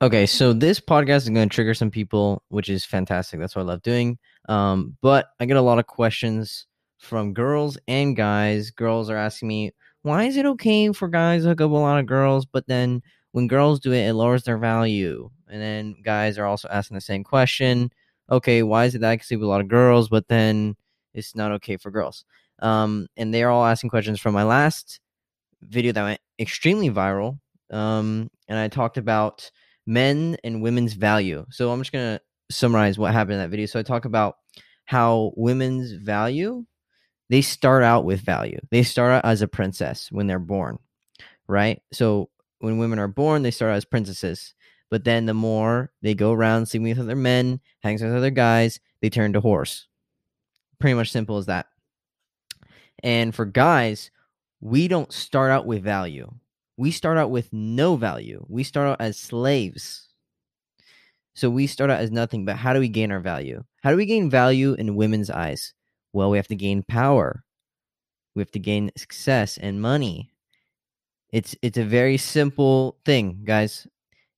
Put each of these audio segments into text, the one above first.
Okay, so this podcast is going to trigger some people, which is fantastic. That's what I love doing. Um, but I get a lot of questions from girls and guys. Girls are asking me, why is it okay for guys to hook up a lot of girls, but then when girls do it, it lowers their value? And then guys are also asking the same question. Okay, why is it that I can sleep with a lot of girls, but then it's not okay for girls? Um, and they're all asking questions from my last video that went extremely viral. Um, and I talked about men and women's value. So I'm just gonna summarize what happened in that video. So I talk about how women's value they start out with value. They start out as a princess when they're born, right? So when women are born, they start out as princesses. But then the more they go around sleeping with other men, hanging with other guys, they turn to horse. Pretty much simple as that. And for guys, we don't start out with value. We start out with no value. We start out as slaves. So we start out as nothing, but how do we gain our value? How do we gain value in women's eyes? Well, we have to gain power. We have to gain success and money. It's it's a very simple thing, guys.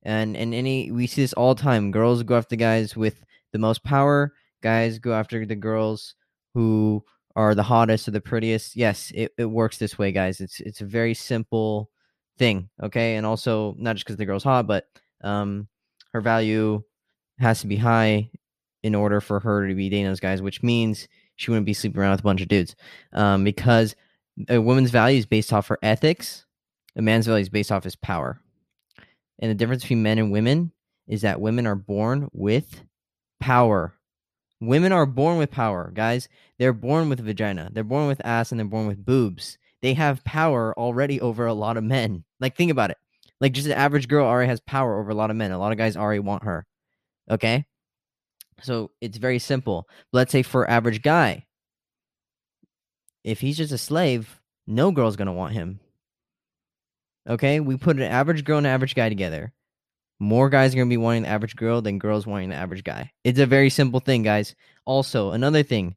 And and any we see this all the time. Girls go after guys with the most power. Guys go after the girls who are the hottest or the prettiest. Yes, it, it works this way, guys. It's it's a very simple thing. Okay. And also not just because the girl's hot, but um her value has to be high in order for her to be dating those guys, which means she wouldn't be sleeping around with a bunch of dudes. Um, because a woman's value is based off her ethics, a man's value is based off his power. And the difference between men and women is that women are born with power. Women are born with power, guys. They're born with vagina. They're born with ass and they're born with boobs. They have power already over a lot of men. Like, think about it. Like, just an average girl already has power over a lot of men. A lot of guys already want her. Okay? So it's very simple. Let's say for average guy, if he's just a slave, no girl's gonna want him. Okay, we put an average girl and an average guy together. More guys are gonna be wanting the average girl than girls wanting the average guy. It's a very simple thing, guys. Also, another thing,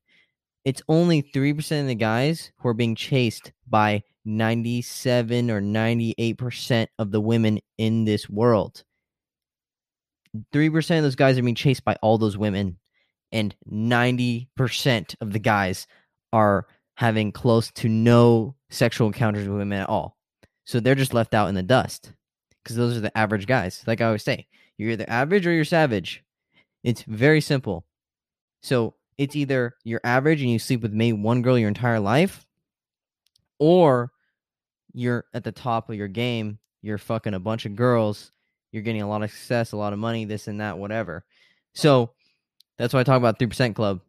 it's only three percent of the guys who are being chased by ninety-seven or ninety-eight percent of the women in this world. 3% of those guys are being chased by all those women and 90% of the guys are having close to no sexual encounters with women at all. So they're just left out in the dust because those are the average guys like i always say you're either average or you're savage. It's very simple. So it's either you're average and you sleep with maybe one girl your entire life or you're at the top of your game you're fucking a bunch of girls you're getting a lot of success, a lot of money, this and that, whatever. So that's why I talk about 3% Club.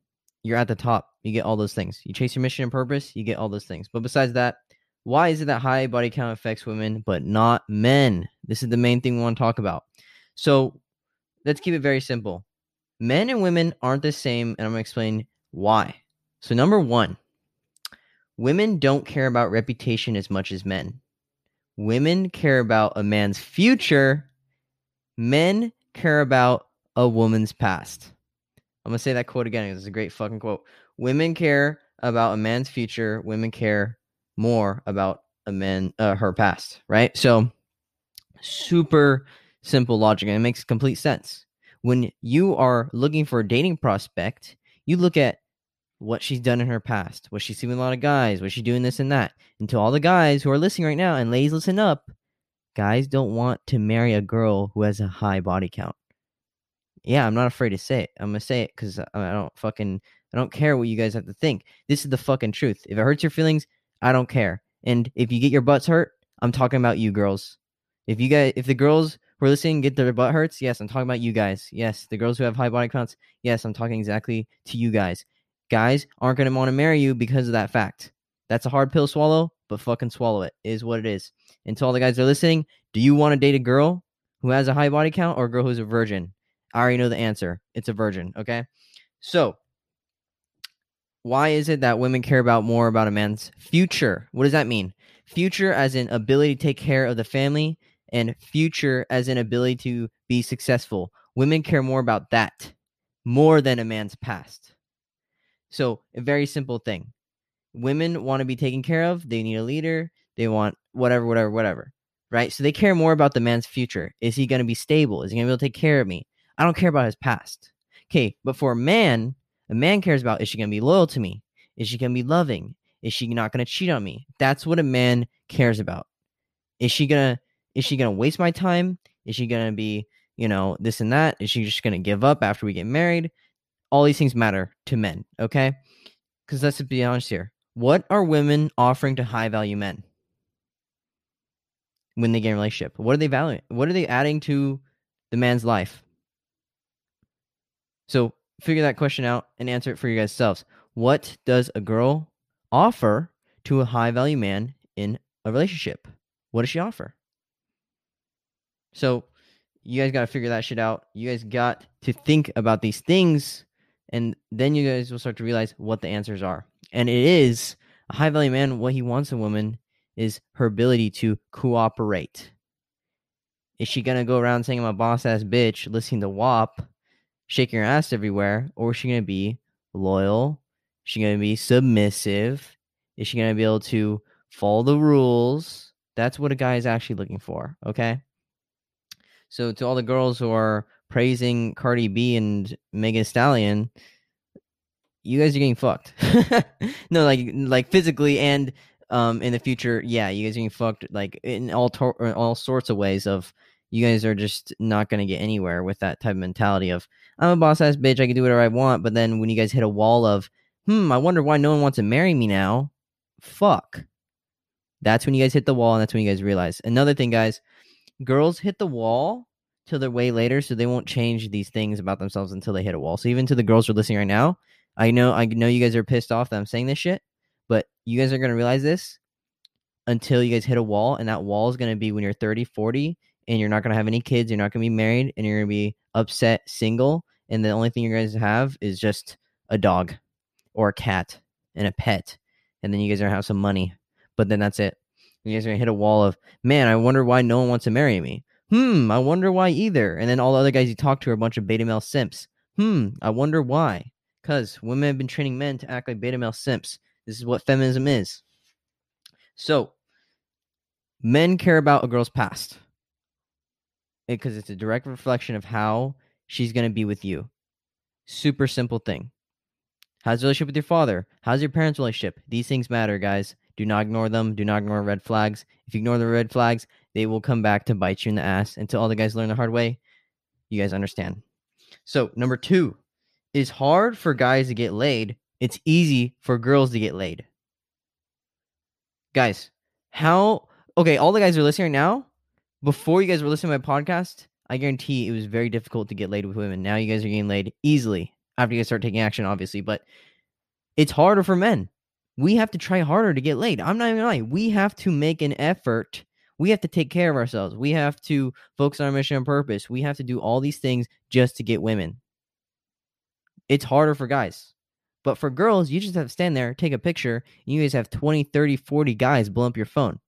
You're at the top. You get all those things. You chase your mission and purpose, you get all those things. But besides that, why is it that high body count affects women but not men? This is the main thing we want to talk about. So let's keep it very simple. Men and women aren't the same, and I'm going to explain why. So, number one, women don't care about reputation as much as men. Women care about a man's future Men care about a woman's past. I'm gonna say that quote again. It's a great fucking quote. Women care about a man's future. Women care more about a man uh, her past. Right. So super simple logic, and it makes complete sense. When you are looking for a dating prospect, you look at what she's done in her past. Was she seeing a lot of guys? Was she doing this and that? And to all the guys who are listening right now, and ladies, listen up guys don't want to marry a girl who has a high body count. Yeah, I'm not afraid to say it. I'm gonna say it because I don't fucking I don't care what you guys have to think. This is the fucking truth. If it hurts your feelings, I don't care. And if you get your butts hurt, I'm talking about you girls. If you guys, if the girls who are listening get their butt hurts, yes, I'm talking about you guys. Yes, the girls who have high body counts, yes, I'm talking exactly to you guys. Guys aren't gonna want to marry you because of that fact. That's a hard pill to swallow, but fucking swallow it. it. Is what it is. And to all the guys that are listening, do you want to date a girl who has a high body count or a girl who's a virgin? I already know the answer. It's a virgin. Okay. So, why is it that women care about more about a man's future? What does that mean? Future as in ability to take care of the family, and future as an ability to be successful. Women care more about that more than a man's past. So, a very simple thing women want to be taken care of. They need a leader. They want whatever, whatever, whatever. right? So they care more about the man's future. Is he going to be stable? Is he going to be able to take care of me? I don't care about his past. Okay, but for a man, a man cares about is she going to be loyal to me? Is she going to be loving? Is she not going to cheat on me? That's what a man cares about. Is she going to is she going to waste my time? Is she going to be, you know, this and that? Is she just going to give up after we get married? All these things matter to men, okay? Cuz let's be honest here. What are women offering to high value men? When they get in a relationship, what are they valuing? What are they adding to the man's life? So figure that question out and answer it for you guys selves. What does a girl offer to a high value man in a relationship? What does she offer? So you guys got to figure that shit out. You guys got to think about these things, and then you guys will start to realize what the answers are. And it is a high value man, what he wants a woman is her ability to cooperate. Is she gonna go around saying I'm a boss ass bitch, listening to WAP, shaking her ass everywhere, or is she gonna be loyal? Is she gonna be submissive? Is she gonna be able to follow the rules? That's what a guy is actually looking for. Okay. So to all the girls who are praising Cardi B and Megan Stallion, you guys are getting fucked. no, like like physically and um in the future, yeah, you guys are getting fucked like in all to- all sorts of ways of you guys are just not going to get anywhere with that type of mentality of I'm a boss ass bitch, I can do whatever I want, but then when you guys hit a wall of, "Hmm, I wonder why no one wants to marry me now." Fuck. That's when you guys hit the wall and that's when you guys realize. Another thing, guys, girls hit the wall till they're way later, so they won't change these things about themselves until they hit a wall. So even to the girls who are listening right now, I know I know you guys are pissed off that I'm saying this shit, but you guys are to realize this until you guys hit a wall and that wall is to be when you're 30, 40 and you're not to have any kids, you're not to be married and you're to be upset single and the only thing you guys have is just a dog or a cat and a pet and then you guys are to have some money. But then that's it. You guys are to hit a wall of, "Man, I wonder why no one wants to marry me." Hmm, I wonder why either. And then all the other guys you talk to are a bunch of beta male simps. Hmm, I wonder why. Because women have been training men to act like beta male simps. This is what feminism is. So, men care about a girl's past because it's a direct reflection of how she's going to be with you. Super simple thing. How's your relationship with your father? How's your parents' relationship? These things matter, guys. Do not ignore them. Do not ignore red flags. If you ignore the red flags, they will come back to bite you in the ass until all the guys learn the hard way. You guys understand. So, number two, it's hard for guys to get laid. It's easy for girls to get laid. Guys, how okay, all the guys are listening right now. Before you guys were listening to my podcast, I guarantee it was very difficult to get laid with women. Now you guys are getting laid easily after you guys start taking action, obviously, but it's harder for men. We have to try harder to get laid. I'm not even lying. We have to make an effort. We have to take care of ourselves. We have to focus on our mission and purpose. We have to do all these things just to get women. It's harder for guys. But for girls, you just have to stand there, take a picture, and you guys have 20, 30, 40 guys blow up your phone.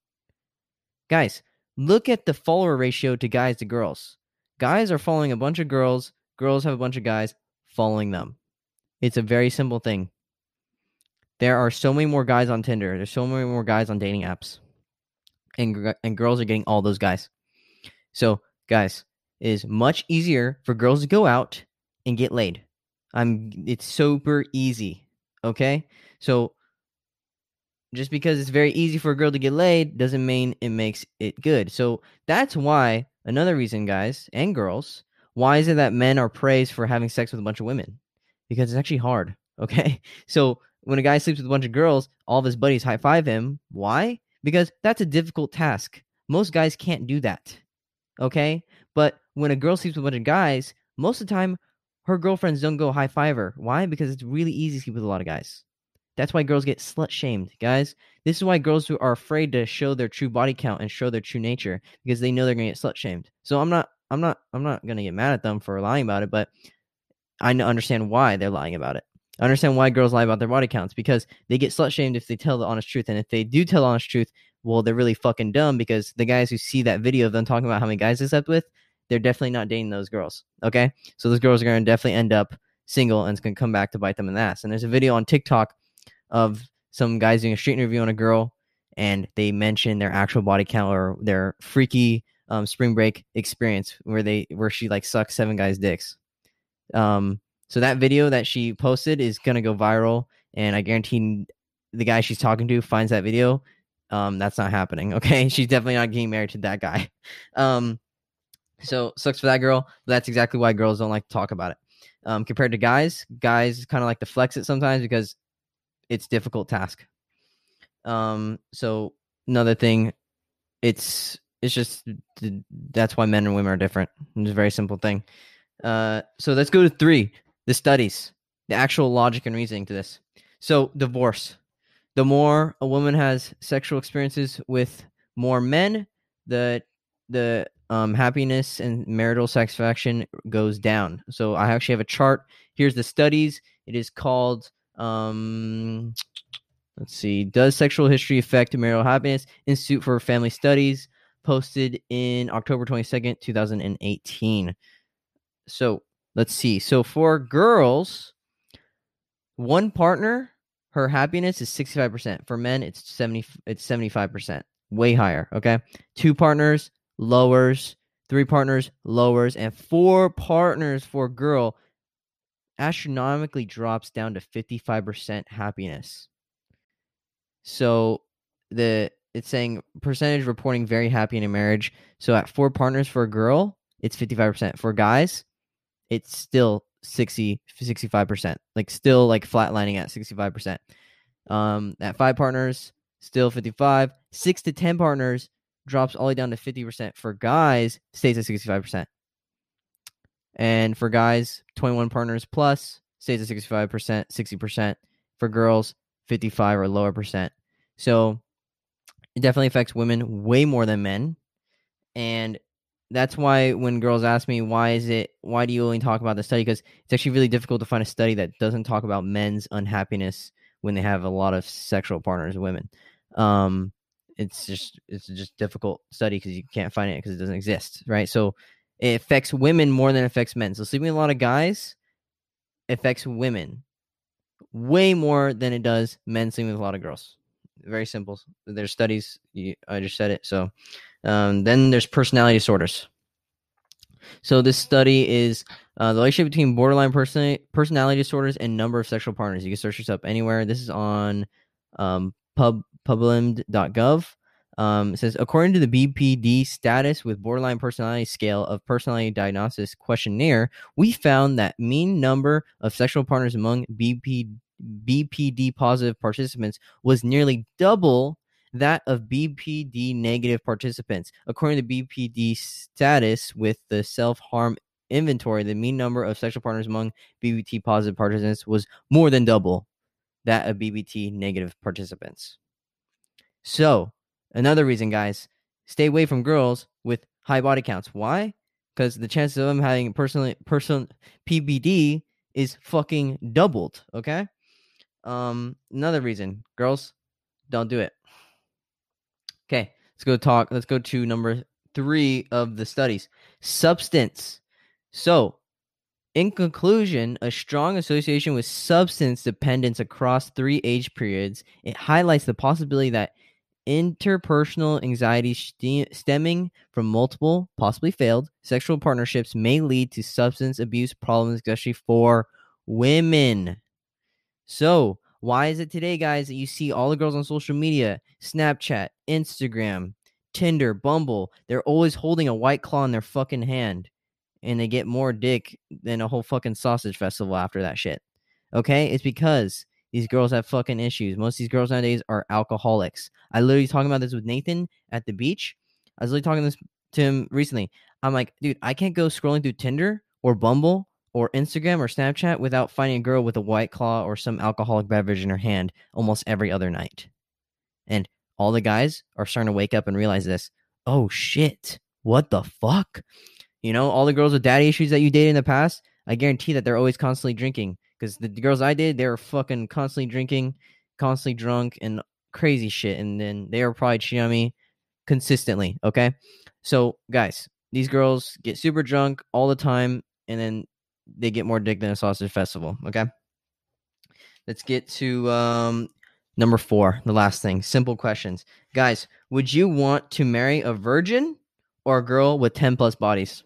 Guys, look at the follower ratio to guys to girls. Guys are following a bunch of girls, girls have a bunch of guys following them. It's a very simple thing. There are so many more guys on Tinder. There's so many more guys on dating apps. And, and girls are getting all those guys. So, guys, it is much easier for girls to go out and get laid. I'm it's super easy. Okay? So just because it's very easy for a girl to get laid doesn't mean it makes it good. So that's why another reason, guys and girls, why is it that men are praised for having sex with a bunch of women? Because it's actually hard. Okay? So when a guy sleeps with a bunch of girls, all of his buddies high five him. Why? Because that's a difficult task. Most guys can't do that. Okay? But when a girl sleeps with a bunch of guys, most of the time her girlfriends don't go high five her. Why? Because it's really easy to sleep with a lot of guys. That's why girls get slut shamed, guys. This is why girls who are afraid to show their true body count and show their true nature because they know they're gonna get slut shamed. So I'm not, I'm not, I'm not gonna get mad at them for lying about it, but I understand why they're lying about it. I understand why girls lie about their body counts because they get slut shamed if they tell the honest truth, and if they do tell the honest truth, well, they're really fucking dumb because the guys who see that video of them talking about how many guys they slept with, they're definitely not dating those girls. Okay, so those girls are going to definitely end up single and it's going to come back to bite them in the ass. And there's a video on TikTok of some guys doing a street interview on a girl, and they mention their actual body count or their freaky um, spring break experience where they where she like sucks seven guys' dicks. Um, so that video that she posted is gonna go viral, and I guarantee the guy she's talking to finds that video. Um, that's not happening. Okay, she's definitely not getting married to that guy. Um, so sucks for that girl. that's exactly why girls don't like to talk about it. Um, compared to guys, guys kind of like to flex it sometimes because it's difficult task. Um, so another thing, it's it's just that's why men and women are different. It's a very simple thing. Uh, so let's go to three: the studies, the actual logic and reasoning to this. So divorce. The more a woman has sexual experiences with more men, the the um, happiness and marital satisfaction goes down. So I actually have a chart. Here's the studies. It is called um, let's see. Does sexual history affect marital happiness? Institute for Family Studies, posted in October 22nd, 2018. So let's see. So for girls, one partner, her happiness is 65%. For men, it's 70 it's 75%. Way higher. Okay. Two partners, lowers, three partners, lowers, and four partners for girl astronomically drops down to 55% happiness. So the it's saying percentage reporting very happy in a marriage. So at four partners for a girl, it's 55%. For guys, it's still 60 65%. Like still like flatlining at 65%. Um at five partners, still 55. 6 to 10 partners drops all the way down to 50%. For guys, stays at 65%. And for guys, 21 partners plus stays at 65%, 60%. For girls, 55 or lower percent. So it definitely affects women way more than men. And that's why when girls ask me why is it why do you only talk about the study because it's actually really difficult to find a study that doesn't talk about men's unhappiness when they have a lot of sexual partners women um it's just it's just difficult study because you can't find it because it doesn't exist right so it affects women more than it affects men so sleeping with a lot of guys affects women way more than it does men sleeping with a lot of girls very simple. There's studies. I just said it. So um, then there's personality disorders. So this study is uh, the relationship between borderline person- personality disorders and number of sexual partners. You can search this up anywhere. This is on um, pub publimed.gov. Um, it says according to the BPD status with borderline personality scale of personality diagnosis questionnaire, we found that mean number of sexual partners among BPD BPD positive participants was nearly double that of BPD negative participants. According to BPD status with the self harm inventory, the mean number of sexual partners among BBT positive participants was more than double that of BBT negative participants. So, another reason, guys, stay away from girls with high body counts. Why? Because the chances of them having personally person PBD is fucking doubled. Okay. Um, another reason, girls, don't do it. Okay, let's go talk. Let's go to number three of the studies substance. So, in conclusion, a strong association with substance dependence across three age periods. It highlights the possibility that interpersonal anxiety stemming from multiple, possibly failed, sexual partnerships may lead to substance abuse problems, especially for women. So, why is it today, guys, that you see all the girls on social media, Snapchat, Instagram, Tinder, Bumble, they're always holding a white claw in their fucking hand and they get more dick than a whole fucking sausage festival after that shit. Okay? It's because these girls have fucking issues. Most of these girls nowadays are alcoholics. I literally talking about this with Nathan at the beach. I was literally talking this to him recently. I'm like, dude, I can't go scrolling through Tinder or Bumble or Instagram or Snapchat without finding a girl with a white claw or some alcoholic beverage in her hand almost every other night. And all the guys are starting to wake up and realize this. Oh shit. What the fuck? You know, all the girls with daddy issues that you dated in the past, I guarantee that they're always constantly drinking. Because the girls I did, they were fucking constantly drinking, constantly drunk, and crazy shit. And then they were probably cheating me consistently. Okay. So, guys, these girls get super drunk all the time. And then they get more dick than a sausage festival. Okay. Let's get to um Number four, the last thing, simple questions. Guys, would you want to marry a virgin or a girl with 10 plus bodies?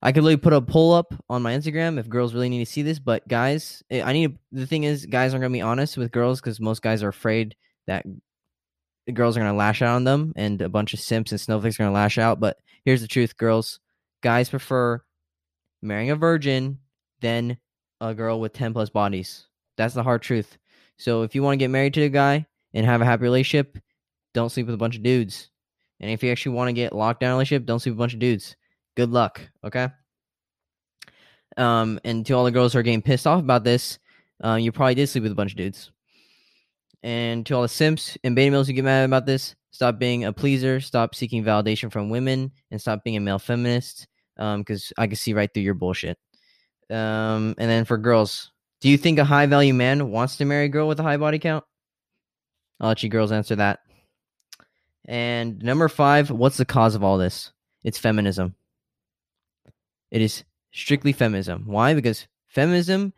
I could literally put a poll up on my Instagram if girls really need to see this. But guys, eh, I need the thing is, guys aren't gonna be honest with girls because most guys are afraid that girls are gonna lash out on them, and a bunch of simps and snowflakes are gonna lash out. But here's the truth, girls, guys prefer marrying a virgin than a girl with ten plus bodies. That's the hard truth. So if you want to get married to a guy and have a happy relationship, don't sleep with a bunch of dudes. And if you actually want to get locked down relationship, don't sleep with a bunch of dudes. Good luck. Okay. Um, and to all the girls who are getting pissed off about this, uh, you probably did sleep with a bunch of dudes. And to all the simps and beta males who get mad about this, stop being a pleaser, stop seeking validation from women, and stop being a male feminist. Um, because I can see right through your bullshit. Um, and then for girls, do you think a high value man wants to marry a girl with a high body count? I'll let you girls answer that. And number five, what's the cause of all this? It's feminism. It is strictly feminism. Why? Because feminism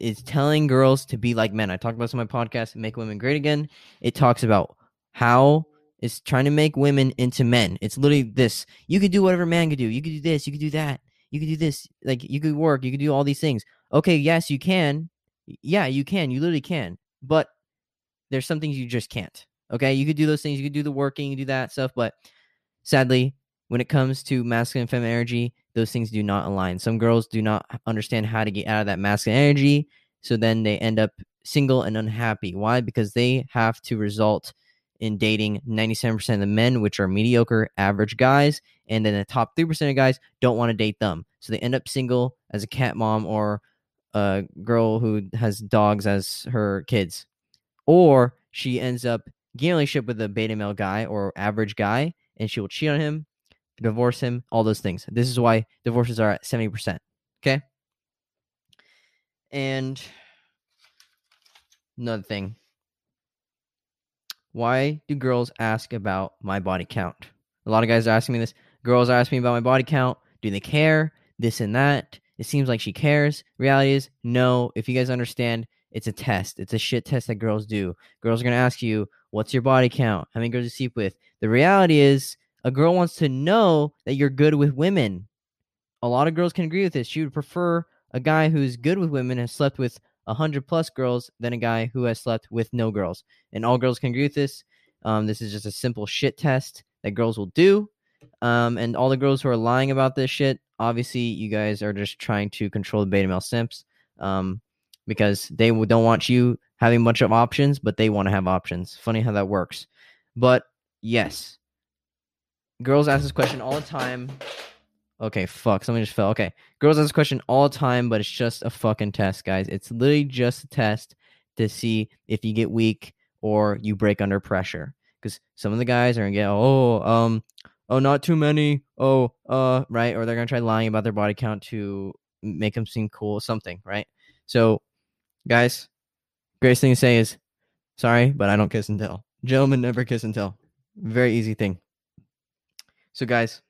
is telling girls to be like men. I talked about this on my podcast, Make Women Great Again. It talks about how it's trying to make women into men. It's literally this. You could do whatever man could do. You could do this. You could do that. You could do this. Like you could work. You could do all these things. Okay, yes, you can. Yeah, you can. You literally can. But there's some things you just can't. Okay, you could do those things. You could do the working. You do that stuff. But sadly, when it comes to masculine and feminine energy, those things do not align. Some girls do not understand how to get out of that masculine energy. So then they end up single and unhappy. Why? Because they have to result in dating 97% of the men, which are mediocre, average guys. And then the top 3% of guys don't want to date them. So they end up single as a cat mom or a girl who has dogs as her kids. Or she ends up getting a relationship with a beta male guy or average guy and she will cheat on him divorce him, all those things. This is why divorces are at 70%. Okay? And another thing. Why do girls ask about my body count? A lot of guys are asking me this. Girls are asking me about my body count. Do they care? This and that. It seems like she cares. Reality is, no. If you guys understand, it's a test. It's a shit test that girls do. Girls are going to ask you, what's your body count? How many girls you sleep with? The reality is, a girl wants to know that you're good with women. A lot of girls can agree with this. She would prefer a guy who's good with women and slept with a hundred plus girls than a guy who has slept with no girls. And all girls can agree with this. Um, this is just a simple shit test that girls will do. Um, and all the girls who are lying about this shit, obviously, you guys are just trying to control the beta male simps um, because they don't want you having a bunch of options, but they want to have options. Funny how that works. But yes, Girls ask this question all the time. Okay, fuck. Something just fell. Okay. Girls ask this question all the time, but it's just a fucking test, guys. It's literally just a test to see if you get weak or you break under pressure. Because some of the guys are gonna get, oh, um, oh, not too many. Oh, uh, right. Or they're gonna try lying about their body count to make them seem cool, or something, right? So, guys, greatest thing to say is sorry, but I don't kiss and tell. Gentlemen never kiss and tell. Very easy thing. So, guys,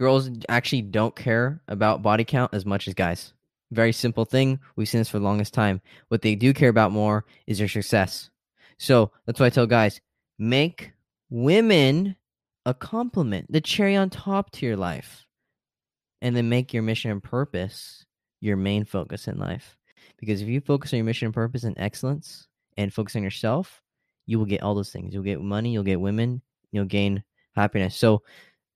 girls actually don't care about body count as much as guys. Very simple thing. We've seen this for the longest time. What they do care about more is your success. So that's why I tell guys make women a compliment, the cherry on top to your life, and then make your mission and purpose your main focus in life. Because if you focus on your mission and purpose and excellence and focus on yourself, you will get all those things. You'll get money, you'll get women, you'll gain happiness. So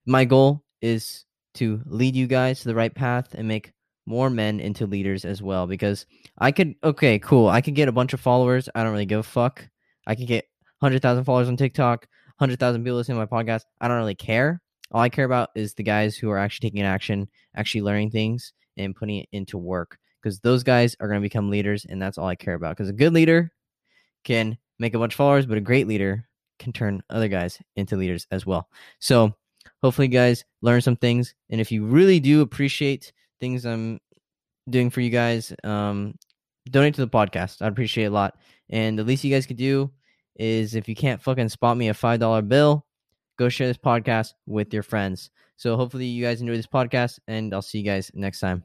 my goal is to lead you guys to the right path and make more men into leaders as well because I could okay, cool. I could get a bunch of followers. I don't really give a fuck. I could get 100,000 followers on TikTok, 100,000 people listening to my podcast. I don't really care. All I care about is the guys who are actually taking action, actually learning things and putting it into work because those guys are going to become leaders and that's all I care about because a good leader can make a bunch of followers, but a great leader can turn other guys into leaders as well. So hopefully, guys learn some things. And if you really do appreciate things I'm doing for you guys, um, donate to the podcast. I'd appreciate a lot. And the least you guys could do is if you can't fucking spot me a five dollar bill, go share this podcast with your friends. So hopefully you guys enjoy this podcast, and I'll see you guys next time.